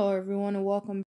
Hello, everyone, and welcome.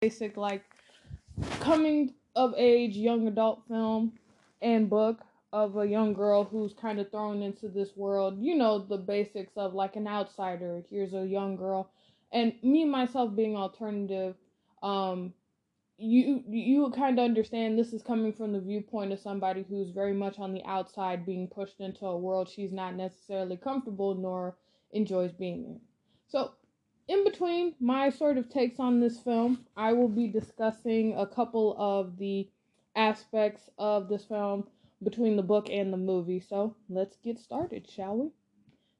Basic, like, coming of age young adult film and book of a young girl who's kind of thrown into this world. You know, the basics of like an outsider. Here's a young girl. And me myself being alternative, um, you you kind of understand this is coming from the viewpoint of somebody who's very much on the outside being pushed into a world she's not necessarily comfortable nor enjoys being in. So, in between my sort of takes on this film, I will be discussing a couple of the aspects of this film between the book and the movie. So, let's get started, shall we?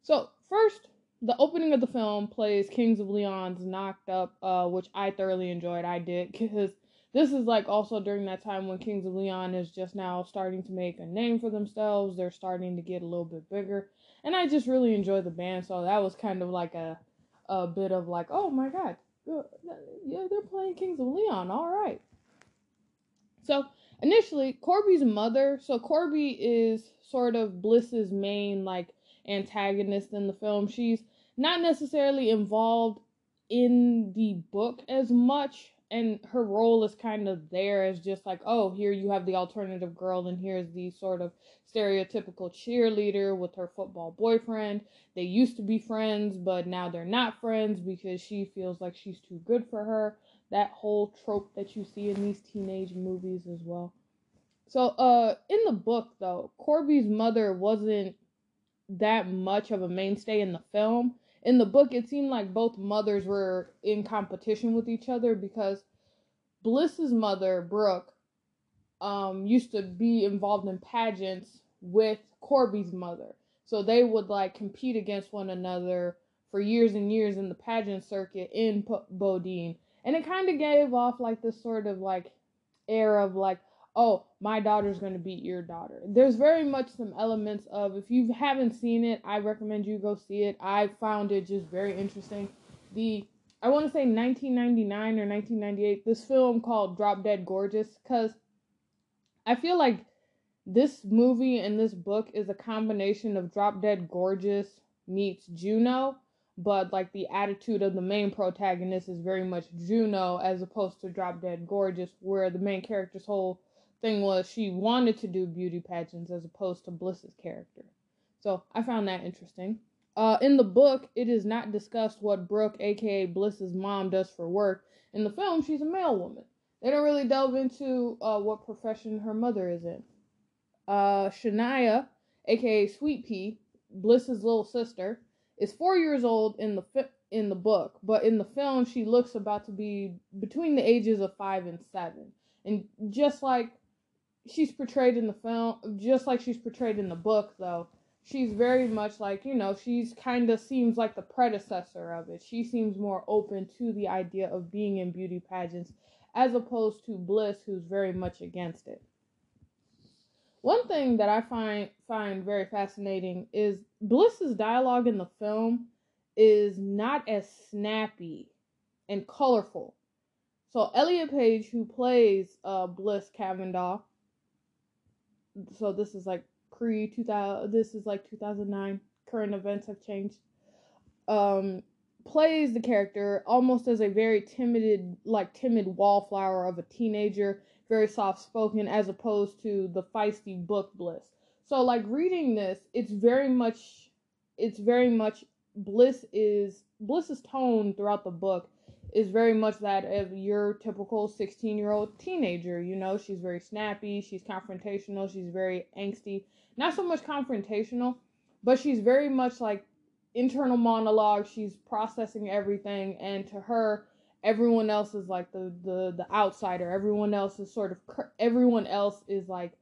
So, first, the opening of the film plays Kings of Leon's Knocked Up, uh, which I thoroughly enjoyed. I did because this is like also during that time when Kings of Leon is just now starting to make a name for themselves. They're starting to get a little bit bigger, and I just really enjoy the band. So that was kind of like a a bit of like, oh my god, uh, yeah, they're playing Kings of Leon. All right. So initially, Corby's mother. So Corby is sort of Bliss's main like antagonist in the film. She's not necessarily involved in the book as much and her role is kind of there as just like oh here you have the alternative girl and here's the sort of stereotypical cheerleader with her football boyfriend. They used to be friends but now they're not friends because she feels like she's too good for her. That whole trope that you see in these teenage movies as well. So uh in the book though corby's mother wasn't that much of a mainstay in the film in the book it seemed like both mothers were in competition with each other because bliss's mother brooke um used to be involved in pageants with corby's mother. So they would like compete against one another for years and years in the pageant circuit in P- bodeen. And it kind of gave off like this sort of like air of like oh, my daughter's going to beat your daughter. There's very much some elements of, if you haven't seen it, I recommend you go see it. I found it just very interesting. The, I want to say 1999 or 1998, this film called Drop Dead Gorgeous, because I feel like this movie and this book is a combination of Drop Dead Gorgeous meets Juno, but like the attitude of the main protagonist is very much Juno as opposed to Drop Dead Gorgeous, where the main character's whole thing was she wanted to do beauty pageants as opposed to Bliss's character. So I found that interesting. Uh, in the book, it is not discussed what Brooke, aka Bliss's mom, does for work. In the film, she's a mail woman. They don't really delve into uh, what profession her mother is in. Uh, Shania, aka Sweet Pea, Bliss's little sister, is four years old in the fi- in the book, but in the film, she looks about to be between the ages of five and seven. And just like she's portrayed in the film just like she's portrayed in the book though. She's very much like you know she's kind of seems like the predecessor of it. She seems more open to the idea of being in beauty pageants as opposed to bliss who's very much against it. One thing that i find find very fascinating is bliss's dialogue in the film is not as snappy and colorful. So elliot page who plays uh, bliss Cavendar so this is like pre 2000 this is like 2009 current events have changed. Um plays the character almost as a very timid like timid wallflower of a teenager very soft spoken as opposed to the feisty book bliss. So like reading this it's very much it's very much bliss is bliss's tone throughout the book is very much that of your typical 16 year old teenager. You know, she's very snappy, she's confrontational, she's very angsty. Not so much confrontational, but she's very much like internal monologue. She's processing everything, and to her, everyone else is like the the the outsider. Everyone else is sort of everyone else is like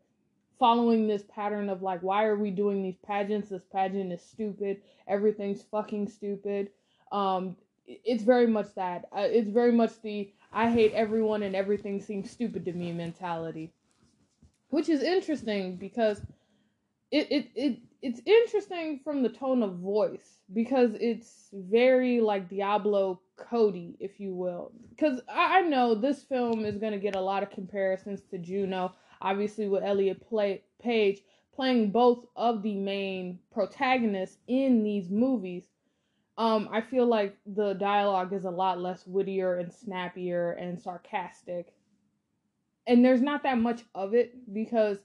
following this pattern of like why are we doing these pageants? This pageant is stupid. Everything's fucking stupid. Um it's very much that. Uh, it's very much the I hate everyone and everything seems stupid to me mentality. Which is interesting because it it, it it's interesting from the tone of voice because it's very like Diablo Cody, if you will. Because I, I know this film is gonna get a lot of comparisons to Juno, obviously with Elliot play, Page playing both of the main protagonists in these movies um, I feel like the dialogue is a lot less wittier and snappier and sarcastic. And there's not that much of it because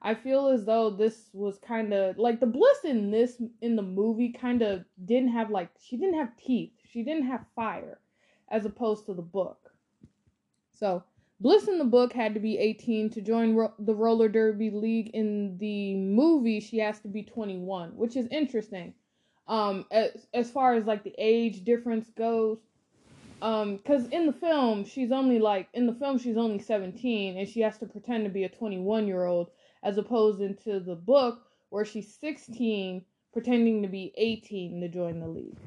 I feel as though this was kind of like the bliss in this in the movie kind of didn't have like she didn't have teeth. She didn't have fire as opposed to the book. So, Bliss in the book had to be 18 to join ro- the roller derby league in the movie she has to be 21, which is interesting um as, as far as like the age difference goes um because in the film she's only like in the film she's only 17 and she has to pretend to be a 21 year old as opposed into the book where she's 16 pretending to be 18 to join the league.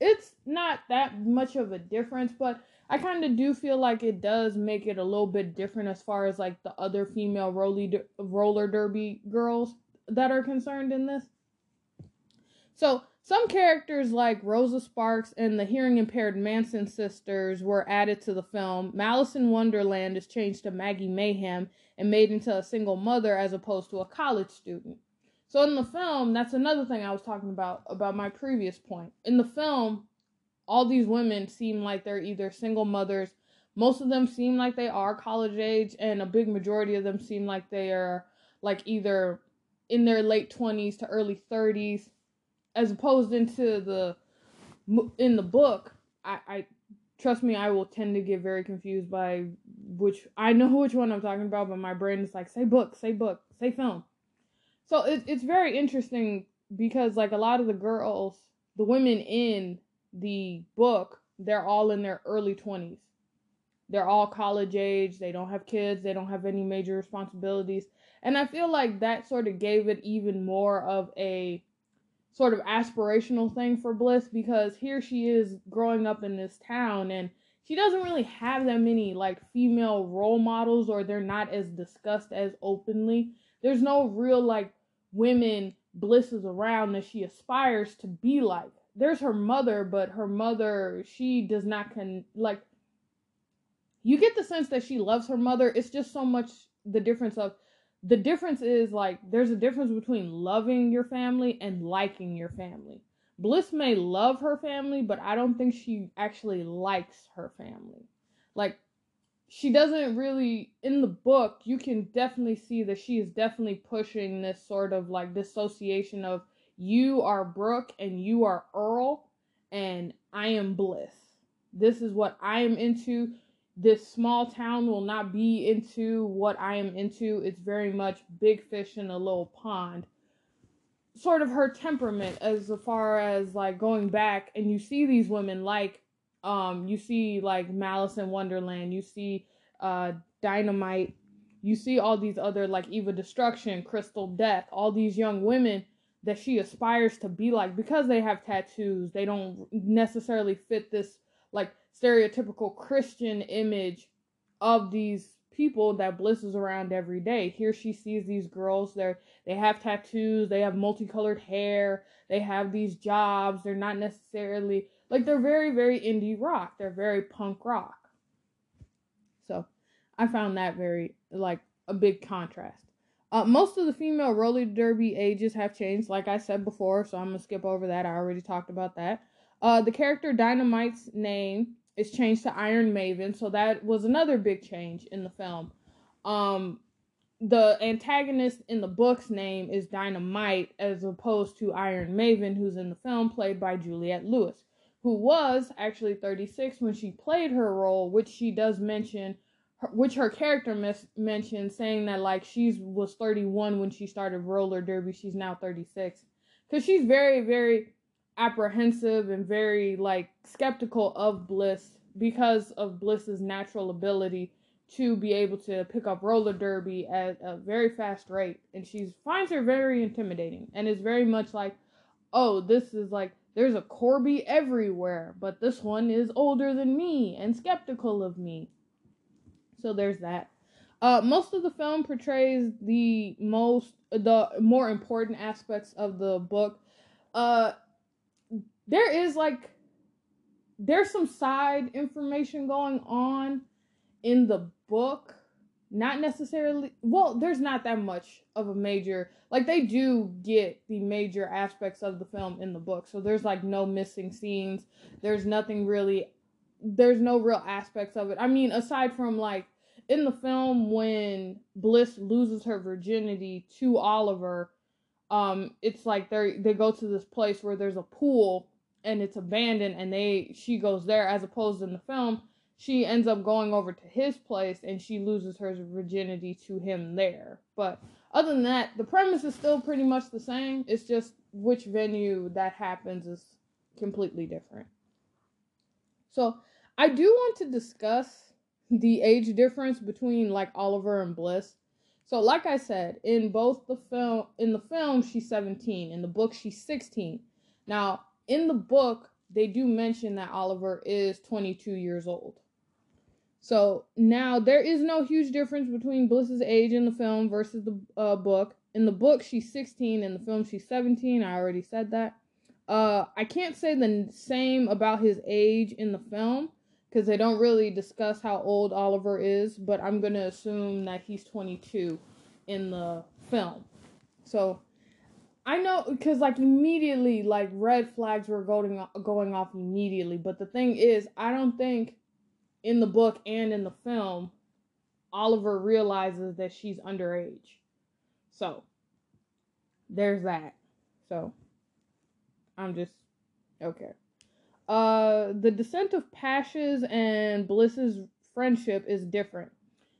It's not that much of a difference but i kind of do feel like it does make it a little bit different as far as like the other female roller derby girls that are concerned in this. So some characters like Rosa Sparks and the hearing impaired Manson sisters were added to the film. Malice in Wonderland is changed to Maggie Mayhem and made into a single mother as opposed to a college student. So in the film, that's another thing I was talking about about my previous point. In the film, all these women seem like they're either single mothers, most of them seem like they are college age and a big majority of them seem like they are like either in their late 20s to early 30s as opposed into the in the book I, I trust me i will tend to get very confused by which i know which one i'm talking about but my brain is like say book say book say film. So it, it's very interesting because like a lot of the girls the women in the book they're all in their early 20s they're all college age they don't have kids they don't have any major responsibilities. And i feel like that sort of gave it even more of a sort of aspirational thing for Bliss because here she is growing up in this town and she doesn't really have that many like female role models or they're not as discussed as openly. There's no real like women Bliss is around that she aspires to be like. There's her mother, but her mother, she does not con like you get the sense that she loves her mother. It's just so much the difference of the difference is like there's a difference between loving your family and liking your family. Bliss may love her family, but I don't think she actually likes her family. Like she doesn't really in the book, you can definitely see that she is definitely pushing this sort of like dissociation of you are Brooke and you are Earl and I am Bliss. This is what I am into this small town will not be into what I am into. It's very much big fish in a little pond. Sort of her temperament as far as like going back and you see these women like um you see like Malice in Wonderland, you see uh Dynamite, you see all these other like Eva Destruction, Crystal Death, all these young women that she aspires to be like because they have tattoos. They don't necessarily fit this like stereotypical Christian image of these people that Bliss is around every day. Here she sees these girls, they're they have tattoos, they have multicolored hair, they have these jobs, they're not necessarily like they're very, very indie rock. They're very punk rock. So I found that very like a big contrast. Uh, most of the female roller derby ages have changed, like I said before, so I'm gonna skip over that. I already talked about that. Uh, the character Dynamite's name is changed to Iron Maven, so that was another big change in the film. Um, the antagonist in the book's name is Dynamite, as opposed to Iron Maven, who's in the film, played by Juliette Lewis, who was actually 36 when she played her role, which she does mention, which her character mis- mentioned, saying that like she was 31 when she started roller derby, she's now 36, because she's very, very apprehensive and very like skeptical of Bliss because of Bliss's natural ability to be able to pick up roller derby at a very fast rate. And she finds her very intimidating and is very much like oh this is like there's a corby everywhere but this one is older than me and skeptical of me. So there's that. Uh, most of the film portrays the most the more important aspects of the book. Uh, there is like there's some side information going on in the book. Not necessarily well there's not that much of a major like they do get the major aspects of the film in the book. So there's like no missing scenes. There's nothing really there's no real aspects of it. I mean aside from like in the film when bliss loses her virginity to oliver um it's like they they go to this place where there's a pool and it's abandoned and they she goes there as opposed in the film she ends up going over to his place and she loses her virginity to him there. But other than that, the premise is still pretty much the same. It's just which venue that happens is completely different. So, I do want to discuss the age difference between like Oliver and Bliss. So, like I said, in both the film in the film she's 17, in the book she's 16. Now, in the book, they do mention that Oliver is 22 years old. So now there is no huge difference between Bliss's age in the film versus the uh, book. In the book, she's 16. In the film, she's 17. I already said that. Uh, I can't say the same about his age in the film because they don't really discuss how old Oliver is, but I'm going to assume that he's 22 in the film. So I know because like immediately like red flags were going going off immediately, but the thing is, I don't think in the book and in the film, Oliver realizes that she's underage. So, there's that. So, I'm just okay. Uh, the descent of Pash's and Bliss's friendship is different.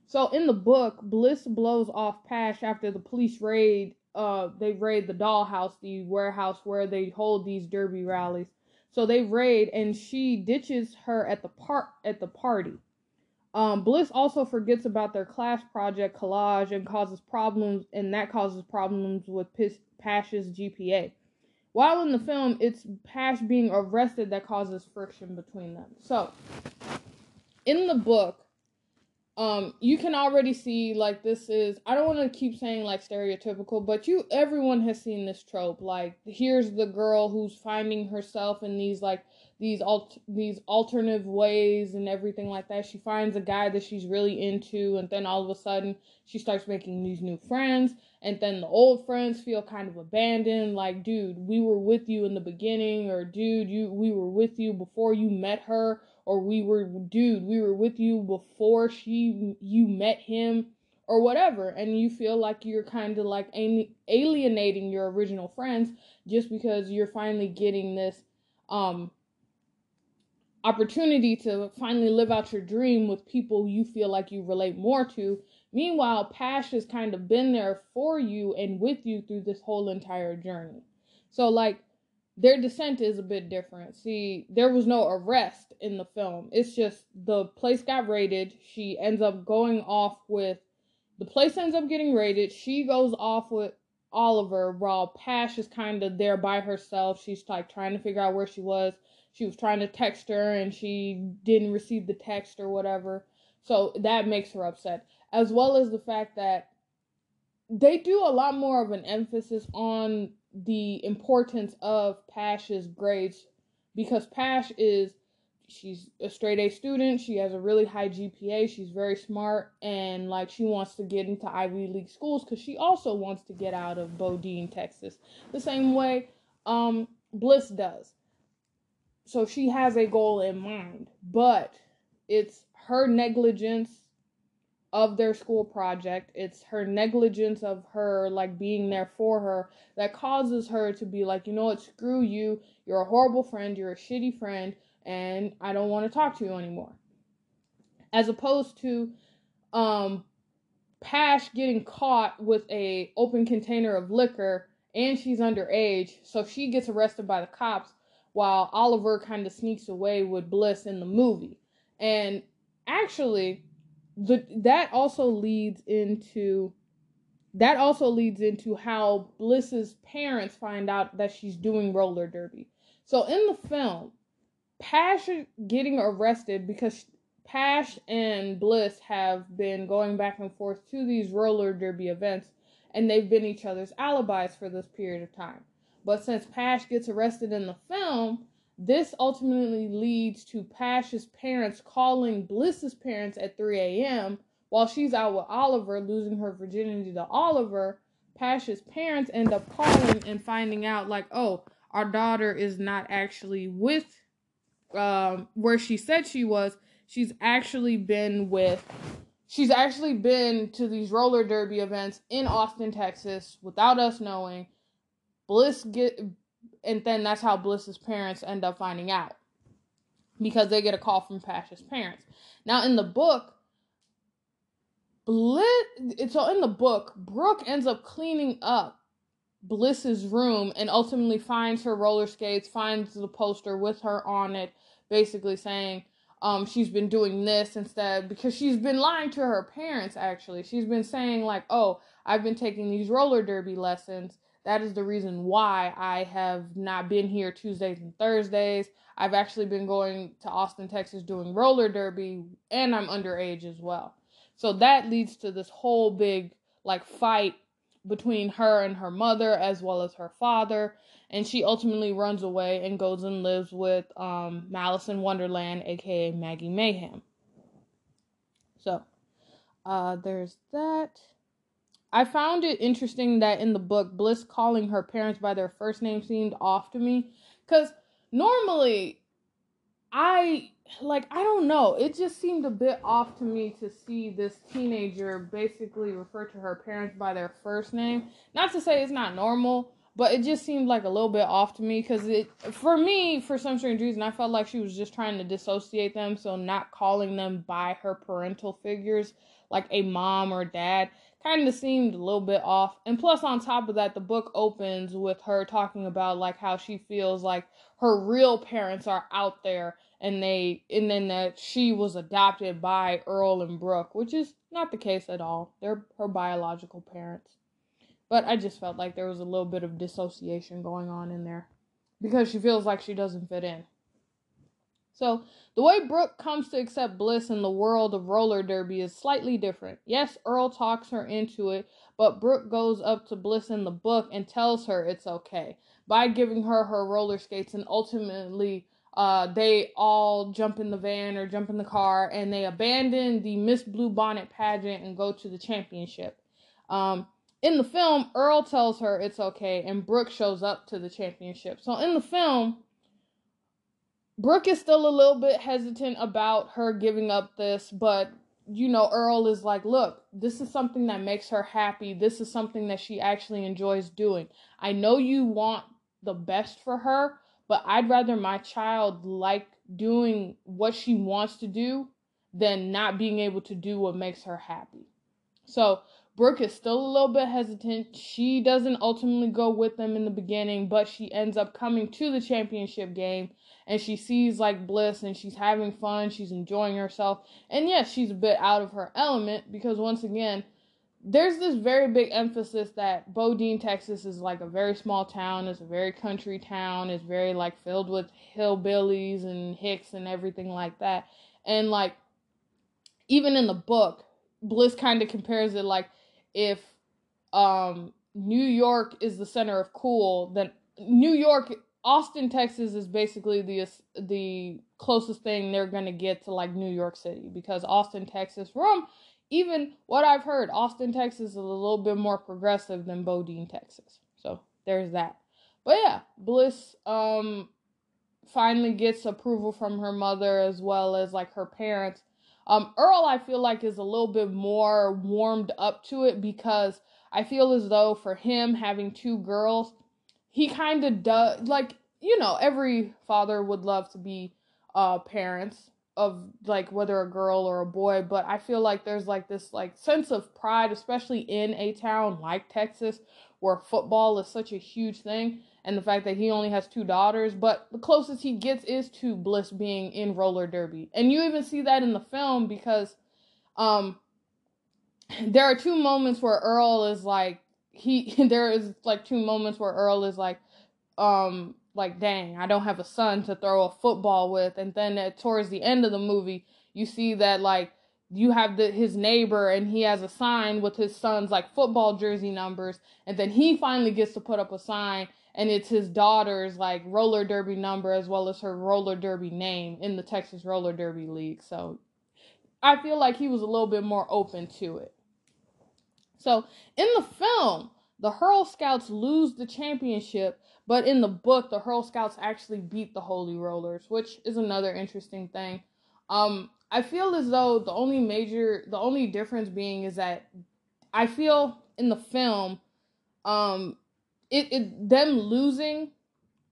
So in the book, Bliss blows off Pash after the police raid. Uh, they raid the dollhouse, the warehouse where they hold these derby rallies. So they raid and she ditches her at the part at the party. Um, Bliss also forgets about their class project collage and causes problems, and that causes problems with Pash's GPA. While in the film, it's Pash being arrested that causes friction between them. So, in the book, um you can already see like this is i don't want to keep saying like stereotypical but you everyone has seen this trope like here's the girl who's finding herself in these like these alt these alternative ways and everything like that. She finds a guy that she's really into and then all of a sudden she starts making these new friends and then the old friends feel kind of abandoned like dude we were with you in the beginning or dude you we were with you before you met her or we were dude we were with you before she you met him or whatever. And you feel like you're kind of like alienating your original friends just because you're finally getting this um opportunity to finally live out your dream with people you feel like you relate more to. Meanwhile pash has kind of been there for you and with you through this whole entire journey. So like their descent is a bit different. See, there was no arrest in the film. It's just the place got raided. She ends up going off with the place ends up getting raided. She goes off with Oliver while Pash is kind of there by herself. She's like trying to figure out where she was. She was trying to text her and she didn't receive the text or whatever. So that makes her upset. As well as the fact that they do a lot more of an emphasis on the importance of Pash's grades because Pash is she's a straight A student, she has a really high GPA, she's very smart and like she wants to get into Ivy League schools cuz she also wants to get out of Bodeen, Texas. The same way um Bliss does. So she has a goal in mind, but it's her negligence of their school project. It's her negligence of her like being there for her that causes her to be like, you know what, screw you. You're a horrible friend. You're a shitty friend, and I don't want to talk to you anymore. As opposed to um Pash getting caught with a open container of liquor and she's underage, so she gets arrested by the cops while Oliver kind of sneaks away with Bliss in the movie. And actually, the that also leads into that also leads into how Bliss's parents find out that she's doing roller derby. So in the film, Pash getting arrested because Pash and Bliss have been going back and forth to these roller derby events and they've been each other's alibis for this period of time. But since Pash gets arrested in the film, this ultimately leads to Pash's parents calling Bliss's parents at 3 a.m. while she's out with Oliver, losing her virginity to Oliver. Pash's parents end up calling and finding out, like, oh, our daughter is not actually with um, where she said she was. She's actually been with she's actually been to these roller derby events in Austin, Texas, without us knowing. Bliss get, and then that's how Bliss's parents end up finding out because they get a call from Pasha's parents. Now in the book, Bliss. So in the book, Brooke ends up cleaning up Bliss's room and ultimately finds her roller skates, finds the poster with her on it, basically saying um, she's been doing this instead because she's been lying to her parents actually she's been saying like oh i've been taking these roller derby lessons that is the reason why i have not been here tuesdays and thursdays i've actually been going to austin texas doing roller derby and i'm underage as well so that leads to this whole big like fight between her and her mother as well as her father and she ultimately runs away and goes and lives with um, Malice in Wonderland, aka Maggie Mayhem. So, uh, there's that. I found it interesting that in the book, Bliss calling her parents by their first name seemed off to me. Because normally, I like I don't know. It just seemed a bit off to me to see this teenager basically refer to her parents by their first name. Not to say it's not normal, but it just seemed like a little bit off to me because it for me for some strange reason i felt like she was just trying to dissociate them so not calling them by her parental figures like a mom or dad kind of seemed a little bit off. And plus on top of that the book opens with her talking about like how she feels like her real parents are out there and they and then that she was adopted by earl and brooke which is not the case at all. They're her biological parents. But I just felt like there was a little bit of dissociation going on in there because she feels like she doesn't fit in. So, the way Brooke comes to accept Bliss in the world of roller derby is slightly different. Yes, Earl talks her into it, but Brooke goes up to Bliss in the book and tells her it's okay by giving her her roller skates, and ultimately, uh, they all jump in the van or jump in the car and they abandon the Miss Blue Bonnet pageant and go to the championship. Um, in the film, Earl tells her it's okay, and Brooke shows up to the championship. So in the film, Brooke is still a little bit hesitant about her giving up this, but you know, Earl is like, look, this is something that makes her happy. This is something that she actually enjoys doing. I know you want the best for her, but I'd rather my child like doing what she wants to do than not being able to do what makes her happy. So Brooke is still a little bit hesitant. She doesn't ultimately go with them in the beginning, but she ends up coming to the championship game and she sees like Bliss and she's having fun, she's enjoying herself. And yes, she's a bit out of her element because once again, there's this very big emphasis that Bodeen, Texas is like a very small town, it's a very country town, it's very like filled with hillbillies and hicks and everything like that. And like even in the book, Bliss kind of compares it like if um New York is the center of cool, then New York, Austin, Texas is basically the the closest thing they're gonna get to like New York City because Austin, Texas, from even what I've heard, Austin, Texas is a little bit more progressive than Bodeen, Texas. So there's that. But yeah, Bliss um finally gets approval from her mother as well as like her parents Um, Earl, I feel like, is a little bit more warmed up to it because I feel as though for him having two girls, he kind of does like you know every father would love to be uh parents of like whether a girl or a boy but i feel like there's like this like sense of pride especially in a town like texas where football is such a huge thing and the fact that he only has two daughters but the closest he gets is to bliss being in roller derby. And you even see that in the film because um there are two moments where earl is like he there is like two moments where earl is like um like dang i don't have a son to throw a football with and then at, towards the end of the movie you see that like you have the his neighbor and he has a sign with his son's like football jersey numbers and then he finally gets to put up a sign and it's his daughter's like roller derby number as well as her roller derby name in the Texas Roller Derby League. So I feel like he was a little bit more open to it. So in the film, the Hurl Scouts lose the championship, but in the book, the Hurl Scouts actually beat the Holy Rollers, which is another interesting thing. Um, I feel as though the only major, the only difference being is that I feel in the film, um, it, it them losing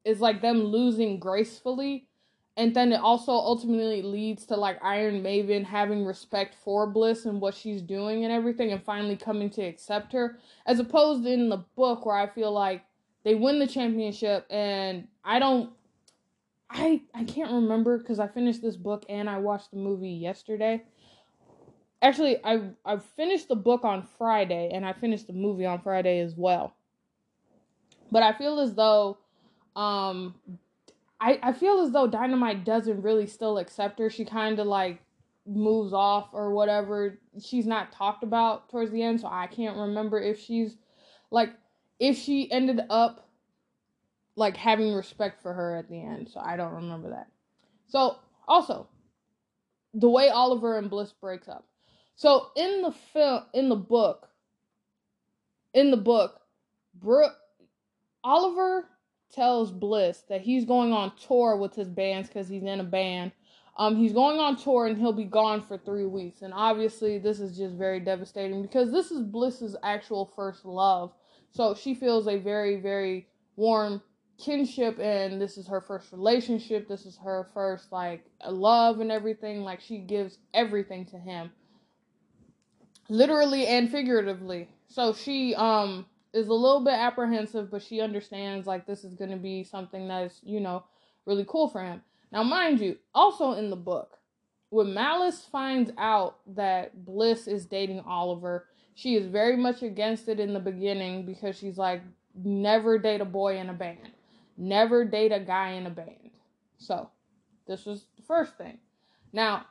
is like them losing gracefully, and then it also ultimately leads to like Iron Maven having respect for Bliss and what she's doing and everything, and finally coming to accept her, as opposed in the book where I feel like they win the championship and I don't I I can't remember because I finished this book and I watched the movie yesterday. Actually, I I finished the book on Friday and I finished the movie on Friday as well. But I feel as though um I I feel as though Dynamite doesn't really still accept her. She kind of like moves off or whatever. She's not talked about towards the end, so I can't remember if she's like if she ended up like having respect for her at the end. So I don't remember that. So also the way Oliver and Bliss breaks up. So in the film in the book in the book Brooke Oliver tells Bliss that he's going on tour with his bands cuz he's in a band. Um he's going on tour and he'll be gone for 3 weeks. And obviously this is just very devastating because this is Bliss's actual first love so she feels a very, very warm kinship, and this is her first relationship. This is her first, like, love and everything. Like, she gives everything to him, literally and figuratively. So she, um, is a little bit apprehensive, but she understands, like, this is going to be something that's, you know, really cool for him. Now, mind you, also in the book, when Malice finds out that Bliss is dating Oliver, she is very much against it in the beginning because she's like, never date a boy in a band, never date a guy in a band. So, this was the first thing. Now,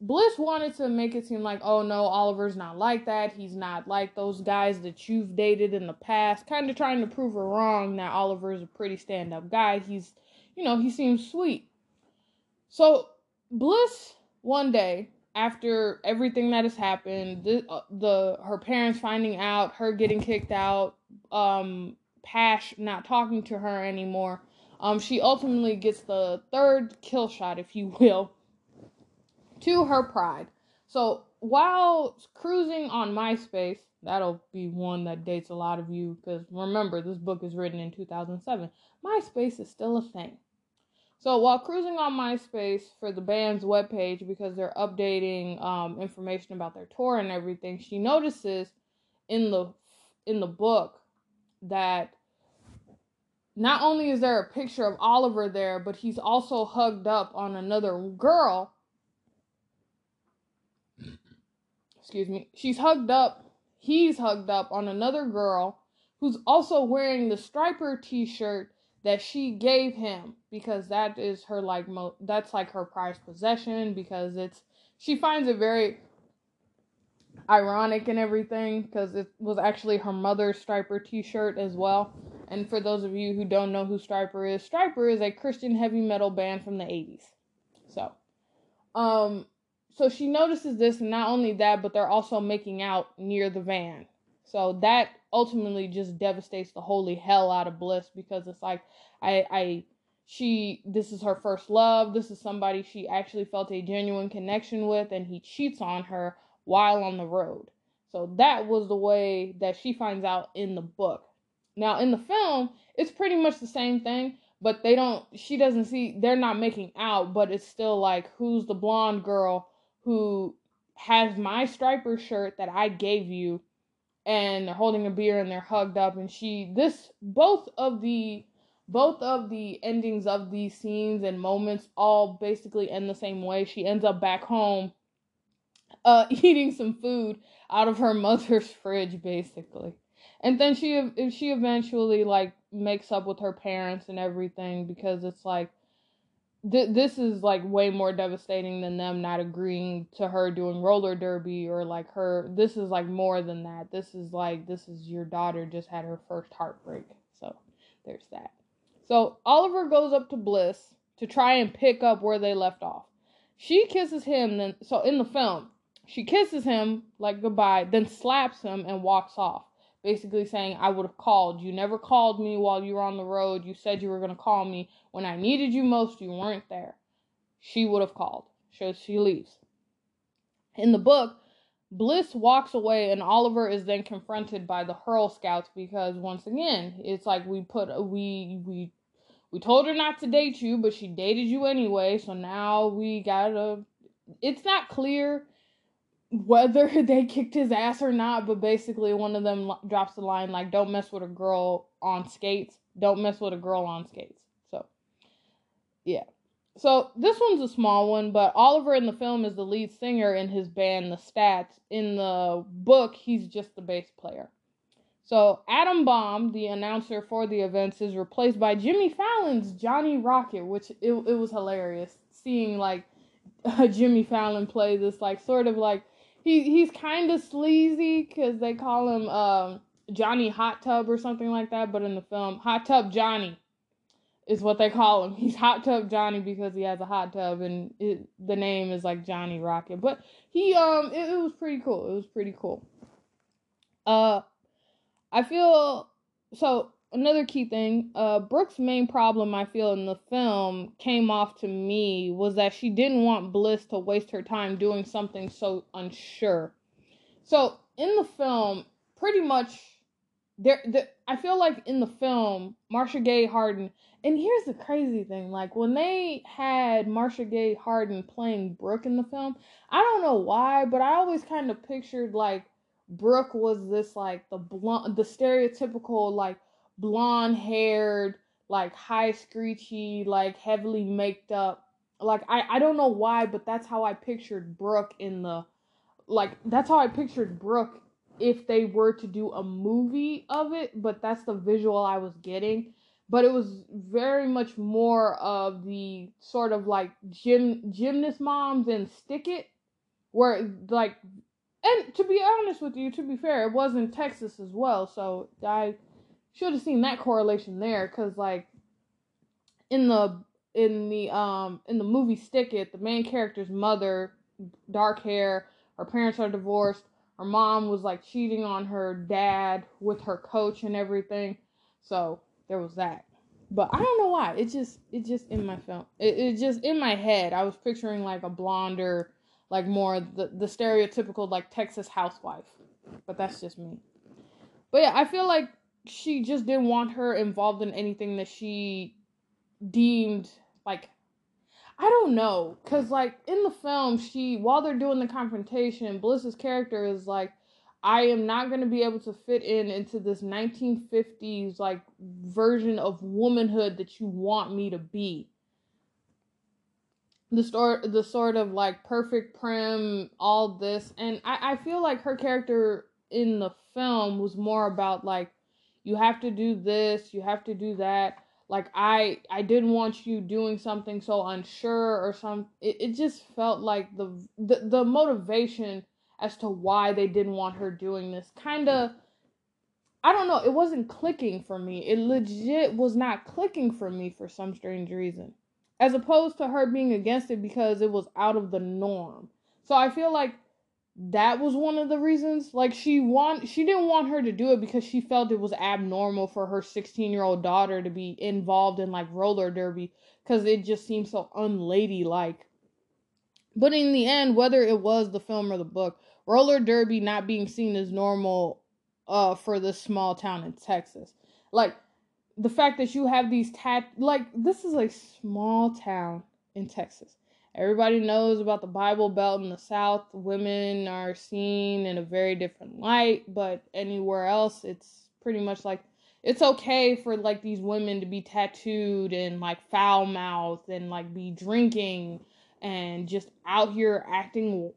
Bliss wanted to make it seem like, oh no, Oliver's not like that. He's not like those guys that you've dated in the past. Kind of trying to prove her wrong that Oliver's a pretty stand up guy. He's, you know, he seems sweet. So, Bliss one day after everything that has happened, the, uh, the her parents finding out, her getting kicked out, um, Pash not talking to her anymore, um, she ultimately gets the third kill shot, if you will, to her pride. So while cruising on MySpace, that'll be one that dates a lot of you because remember, this book is written in 2007. MySpace is still a thing. So while cruising on MySpace for the band's webpage because they're updating um, information about their tour and everything, she notices in the in the book that not only is there a picture of Oliver there, but he's also hugged up on another girl. Excuse me. She's hugged up. He's hugged up on another girl who's also wearing the Stryper t-shirt that she gave him because that is her like mo- that's like her prized possession because it's she finds it very ironic and everything because it was actually her mother's Stryper t-shirt as well. And for those of you who don't know who Stryper is, Stryper is a Christian heavy metal band from the 80s. So, um so she notices this and not only that, but they're also making out near the van. So that ultimately just devastates the holy hell out of Bliss because it's like I I she this is her first love. This is somebody she actually felt a genuine connection with and he cheats on her while on the road. So that was the way that she finds out in the book. Now in the film it's pretty much the same thing but they don't she doesn't see they're not making out but it's still like who's the blonde girl who has my Stryper shirt that i gave you and they're holding a beer and they're hugged up and she this both of the both of the endings of these scenes and moments all basically end the same way. She ends up back home uh eating some food out of her mother's fridge basically. And then she if she eventually like makes up with her parents and everything because it's like th- this is like way more devastating than them not agreeing to her doing roller derby or like her this is like more than that. This is like this is your daughter just had her first heartbreak. So there's that. So Oliver goes up to Bliss to try and pick up where they left off. She kisses him, then so in the film, she kisses him like goodbye, then slaps him and walks off, basically saying, I would have called. You never called me while you were on the road. You said you were going to call me. When I needed you most, you weren't there. She would have called. So she leaves. In the book, Bliss walks away and Oliver is then confronted by the Hurl Scouts because once again, it's like we put we we we told her not to date you, but she dated you anyway. So now we gotta. It's not clear whether they kicked his ass or not, but basically one of them drops the line like, "Don't mess with a girl on skates. Don't mess with a girl on skates." So, yeah. So this one's a small one, but Oliver in the film is the lead singer in his band, The Stats. In the book, he's just the bass player. So Adam Bomb, the announcer for the events, is replaced by Jimmy Fallon's Johnny Rocket, which it, it was hilarious seeing like Jimmy Fallon play this like sort of like he he's kind of sleazy because they call him um, Johnny Hot Tub or something like that, but in the film Hot Tub Johnny is what they call him. He's Hot Tub Johnny because he has a hot tub and it, the name is like Johnny Rocket. But he um it, it was pretty cool. It was pretty cool. Uh I feel so another key thing, uh Brooke's main problem I feel in the film came off to me was that she didn't want Bliss to waste her time doing something so unsure. So in the film, pretty much there, there I feel like in the film, Marcia Gay Harden, and here's the crazy thing, like when they had Marcia Gay Harden playing Brooke in the film, I don't know why, but I always kind of pictured like Brooke was this like the blonde, the stereotypical like blonde haired, like high screechy, like heavily maked up. Like I I don't know why, but that's how I pictured Brooke in the like that's how I pictured Brooke if they were to do a movie of it, but that's the visual I was getting. But it was very much more of the sort of like gym gymnast moms and stick it where like and to be honest with you, to be fair, it was in Texas as well, so I should have seen that correlation there because like in the in the um in the movie Stick It, the main character's mother, dark hair, her parents are divorced, her mom was like cheating on her dad with her coach and everything, so there was that. But I don't know why. It just it just in my film. It, it just in my head. I was picturing like a blonder like more the the stereotypical like Texas housewife. But that's just me. But yeah, I feel like she just didn't want her involved in anything that she deemed like I don't know, cause like in the film, she while they're doing the confrontation, Bliss's character is like, I am not gonna be able to fit in into this 1950s like version of womanhood that you want me to be. The sort the sort of like perfect prim all this and I, I feel like her character in the film was more about like you have to do this you have to do that like i i didn't want you doing something so unsure or some it, it just felt like the, the the motivation as to why they didn't want her doing this kind of i don't know it wasn't clicking for me it legit was not clicking for me for some strange reason as opposed to her being against it because it was out of the norm. So I feel like that was one of the reasons like she want she didn't want her to do it because she felt it was abnormal for her 16 year old daughter to be involved in like roller derby because it just seemed so unladylike. But in the end whether it was the film or the book roller derby not being seen as normal uh for this small town in texas. Like the fact that you have these tat like this is a small town in texas Everybody knows about the Bible Belt in the South. Women are seen in a very different light, but anywhere else, it's pretty much like it's okay for like these women to be tattooed and like foul mouth and like be drinking and just out here acting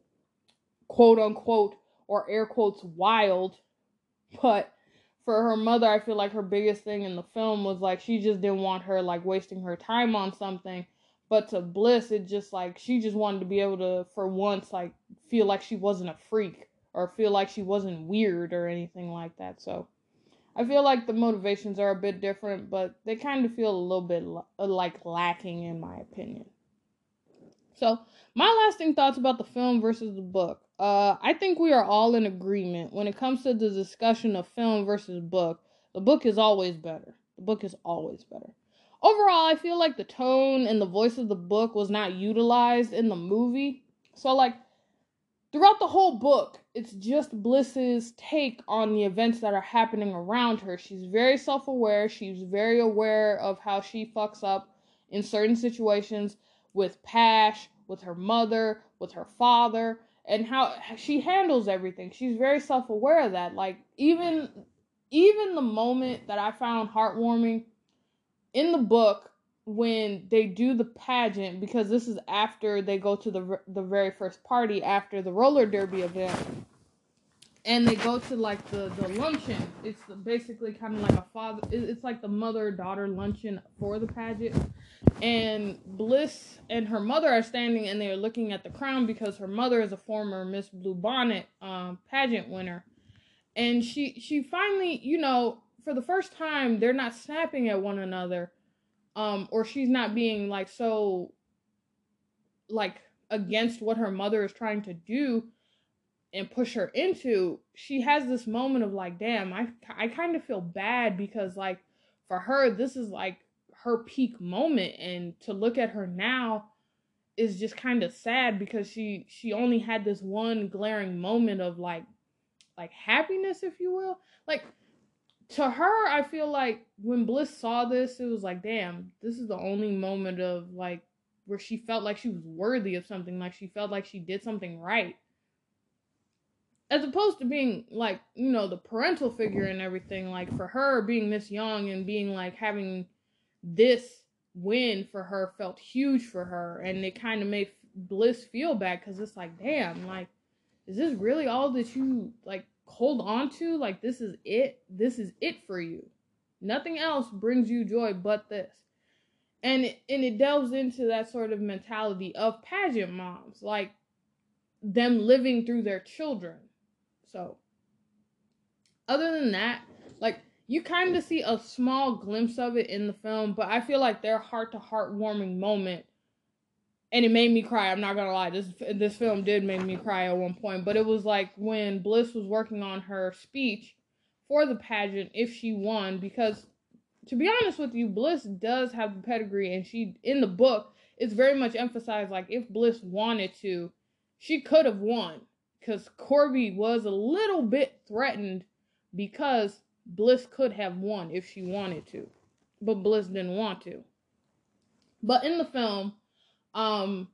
quote unquote or air quotes wild. But for her mother, I feel like her biggest thing in the film was like she just didn't want her like wasting her time on something but to Bliss, it just like she just wanted to be able to, for once, like feel like she wasn't a freak or feel like she wasn't weird or anything like that. So I feel like the motivations are a bit different, but they kind of feel a little bit uh, like lacking, in my opinion. So, my lasting thoughts about the film versus the book. Uh, I think we are all in agreement when it comes to the discussion of film versus book. The book is always better. The book is always better overall, I feel like the tone and the voice of the book was not utilized in the movie. So, like, throughout the whole book, it's just Bliss's take on the events that are happening around her. She's very self aware, she's very aware of how she fucks up in certain situations with Pash, with her mother, with her father, and how she handles everything. She's very self aware of that. Like, even. Even the moment that I found heartwarming in the book when they do the pageant because this is after they go to the the very first party after the roller derby event and they go to like the the luncheon. It's basically kind of like a father it's like the mother daughter luncheon for the pageant. And bliss and her mother are standing and they're looking at the crown because her mother is a former miss bluebonnet um, pageant winner. And she she finally you know for the first time they're not snapping at one another um or she's not being like so like against what her mother is trying to do and push her into she has this moment of like damn i i kind of feel bad because like for her this is like her peak moment and to look at her now is just kind of sad because she she only had this one glaring moment of like like happiness if you will. Like to her, I feel like when Bliss saw this, it was like, damn, this is the only moment of like where she felt like she was worthy of something, like she felt like she did something right. As opposed to being like, you know, the parental figure and everything, like for her being this young and being like having this win for her felt huge for her and it kind of made Bliss feel bad because it's like, damn, like, is this really all that you like hold on to like this is it this is it for you. Nothing else brings you joy but this. And and it delves into that sort of mentality of pageant moms like them living through their children. So other than that like you kind of see a small glimpse of it in the film but i feel like their heart to heart warming moment and it made me cry. I'm not gonna lie. This this film did make me cry at one point, but it was like when Bliss was working on her speech for the pageant if she won because to be honest with you, Bliss does have the pedigree and she in the book it's very much emphasized like if Bliss wanted to, she could have won cuz Corby was a little bit threatened because Bliss could have won if she wanted to. But Bliss didn't want to. But in the film, um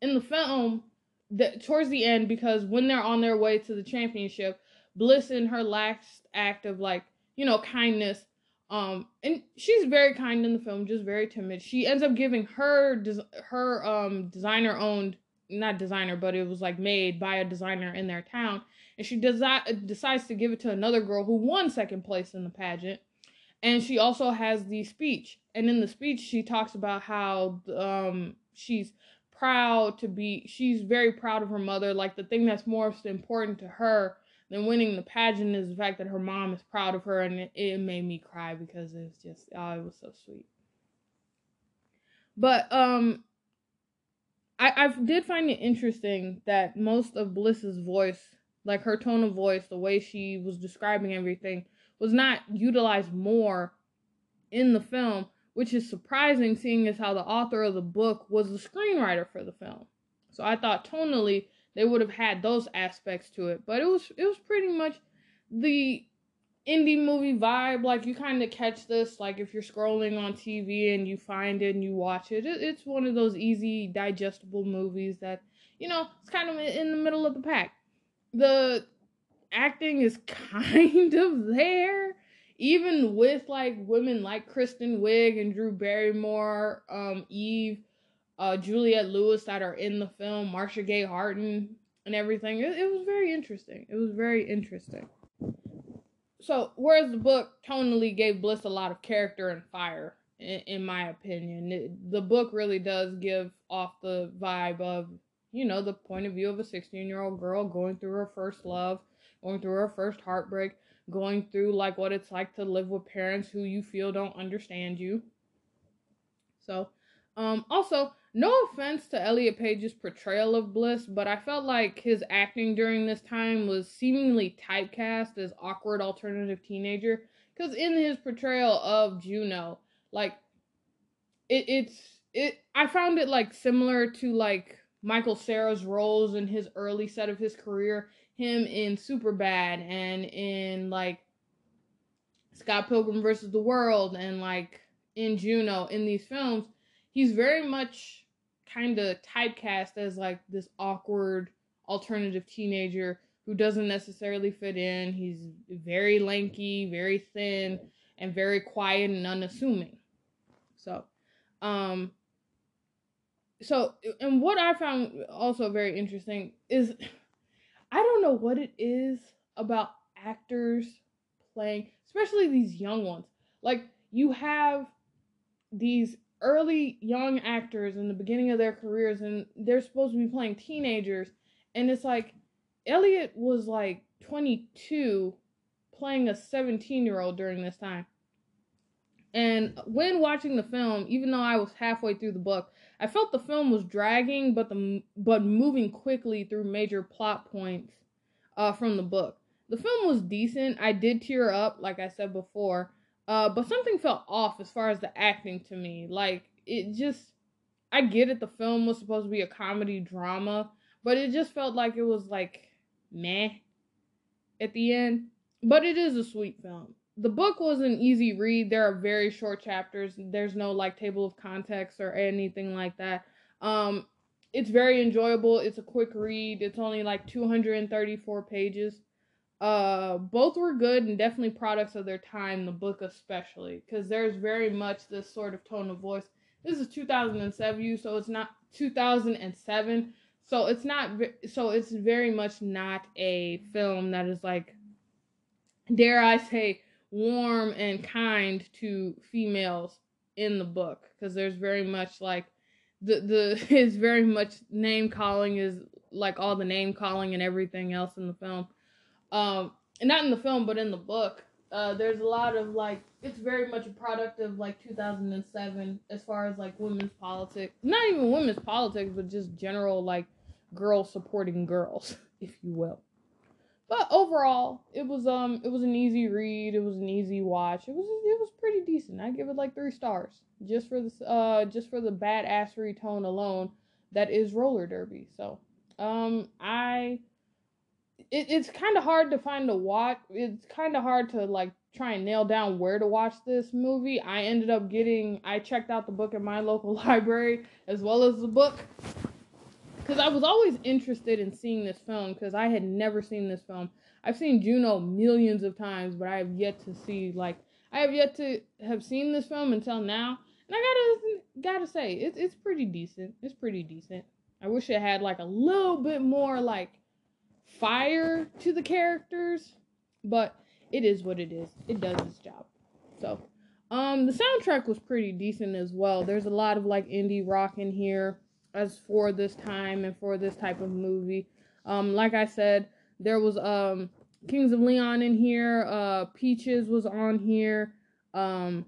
in the film the, towards the end because when they're on their way to the championship bliss in her last act of like you know kindness um and she's very kind in the film just very timid. She ends up giving her her um designer owned not designer but it was like made by a designer in their town and she desi- decides to give it to another girl who won second place in the pageant and she also has the speech and in the speech she talks about how um she's proud to be she's very proud of her mother. Like the thing that's most important to her than winning the pageant is the fact that her mom is proud of her and it, it made me cry because it's just oh it was so sweet. But um I I did find it interesting that most of Bliss's voice, like her tone of voice, the way she was describing everything, was not utilized more in the film, which is surprising seeing as how the author of the book was the screenwriter for the film. So I thought tonally they would have had those aspects to it, but it was it was pretty much the indie movie vibe. Like you kind of catch this, like if you're scrolling on TV and you find it and you watch it, it, it's one of those easy digestible movies that you know it's kind of in the middle of the pack. The acting is kind of there, even with like women like Kristen Wiig and Drew Barrymore, um, Eve, uh, Juliette Lewis that are in the film, Marcia Gay Harden, and everything. It, it was very interesting. It was very interesting. So, whereas the book tonally gave Bliss a lot of character and fire, in, in my opinion, it, the book really does give off the vibe of, you know, the point of view of a 16 year old girl going through her first love, going through her first heartbreak, going through like what it's like to live with parents who you feel don't understand you. So, um, also, no offense to Elliot Page's portrayal of Bliss, but I felt like his acting during this time was seemingly typecast as awkward alternative teenager. Because in his portrayal of Juno, like it, it's it, I found it like similar to like Michael Cera's roles in his early set of his career, him in Superbad and in like Scott Pilgrim versus the World and like in Juno in these films. He's very much kind of typecast as like this awkward alternative teenager who doesn't necessarily fit in. He's very lanky, very thin, and very quiet and unassuming. So, um, so and what I found also very interesting is I don't know what it is about actors playing, especially these young ones. Like you have these early young actors in the beginning of their careers and they're supposed to be playing teenagers and it's like Elliot was like 22 playing a 17 year old during this time. And when watching the film, even though I was halfway through the book, I felt the film was dragging, but the but moving quickly through major plot points uh, from the book. The film was decent. I did tear up, like I said before, uh, but something felt off as far as the acting to me. Like it just, I get it. The film was supposed to be a comedy drama, but it just felt like it was like meh at the end. But it is a sweet film. The book was an easy read. There are very short chapters. There's no like table of context or anything like that. Um, it's very enjoyable. It's a quick read. It's only like 234 pages. Uh, both were good and definitely products of their time. The book especially, because there's very much this sort of tone of voice. This is 2007, so it's not 2007, so it's not. So it's very much not a film that is like, dare I say, warm and kind to females in the book, because there's very much like the the is very much name calling is like all the name calling and everything else in the film um, and not in the film, but in the book. Uh, there's a lot of like it's very much a product of like 2007 as far as like women's politics not even women's politics but just general like girls supporting girls if you will but overall it was um it was an easy read it was an easy watch it was it was pretty decent i give it like three stars just for this uh just for the badassery tone alone that is roller derby so um i it, it's kind of hard to find a watch. It's kind of hard to like try and nail down where to watch this movie. I ended up getting. I checked out the book at my local library as well as the book because I was always interested in seeing this film because I had never seen this film. I've seen Juno millions of times, but I have yet to see like I have yet to have seen this film until now. And I gotta gotta say, it's it's pretty decent. It's pretty decent. I wish it had like a little bit more like fire to the characters, but it is what it is. It does its job. So, um, the soundtrack was pretty decent as well. There's a lot of like indie rock in here as for this time and for this type of movie. Um, like I said, there was um Kings of Leon in here. Uh, Peaches was on here. Um,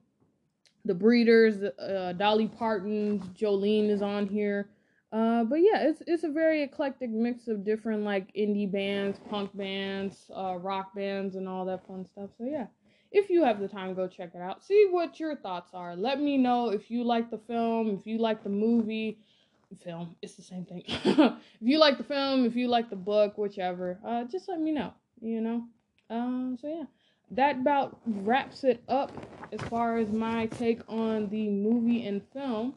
the Breeders, uh, Dolly Parton, Jolene is on here. Uh, but yeah, it's it's a very eclectic mix of different like indie bands, punk bands, uh, rock bands, and all that fun stuff. So yeah, if you have the time, go check it out. See what your thoughts are. Let me know if you like the film, if you like the movie. Film, it's the same thing. if you like the film, if you like the book, whichever, uh, just let me know. You know. Um. So yeah, that about wraps it up as far as my take on the movie and film.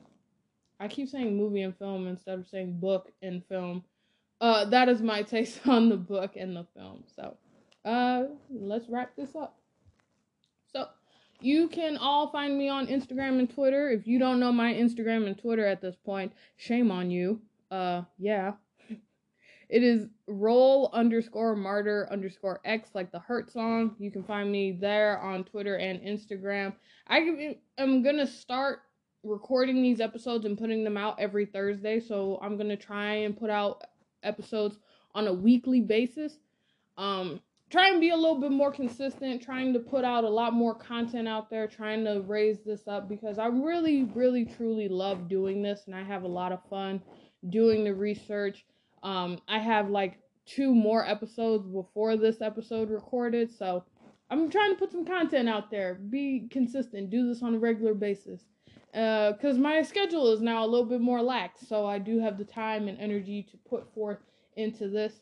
I keep saying movie and film instead of saying book and film. Uh, that is my taste on the book and the film. So, uh, let's wrap this up. So, you can all find me on Instagram and Twitter. If you don't know my Instagram and Twitter at this point, shame on you. Uh, yeah. it is role underscore martyr underscore x like the hurt song. You can find me there on Twitter and Instagram. I am gonna start recording these episodes and putting them out every Thursday. So I'm to try and put out episodes on a weekly basis. Um, try and be a little bit more consistent, trying to put out a lot more content out there, trying to raise this up because I really, really, truly love doing this and I have a lot of fun doing the research. Um, I have like two more episodes before this episode recorded, so I'm trying to put some content out there, be consistent, do this on a regular basis because uh, my schedule is now a little bit more lax, so I do have the time and energy to put forth into this.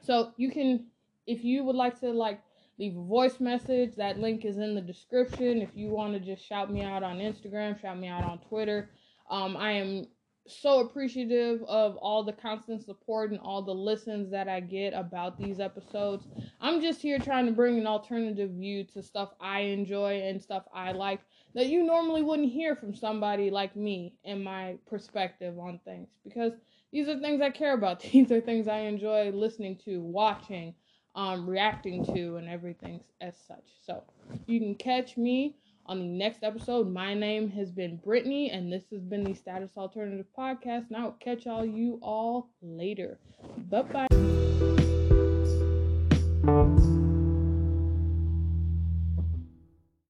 So you can, if you would like to like leave a voice message, that link is in the description. If you want to just shout me out on Instagram, shout me out on Twitter. Um, I am so appreciative of all the constant support and all the listens that I get about these episodes. I'm just here trying to bring an alternative view to stuff I enjoy and stuff I like that you normally wouldn't hear from somebody like me and my perspective on things because these are things I care about. These are things I enjoy listening to, watching, um, reacting to, and everything as such. So you can catch me on the next episode. My name has been Brittany, and this has been the Status Alternative Podcast. And I will catch all you all later. Bye bye.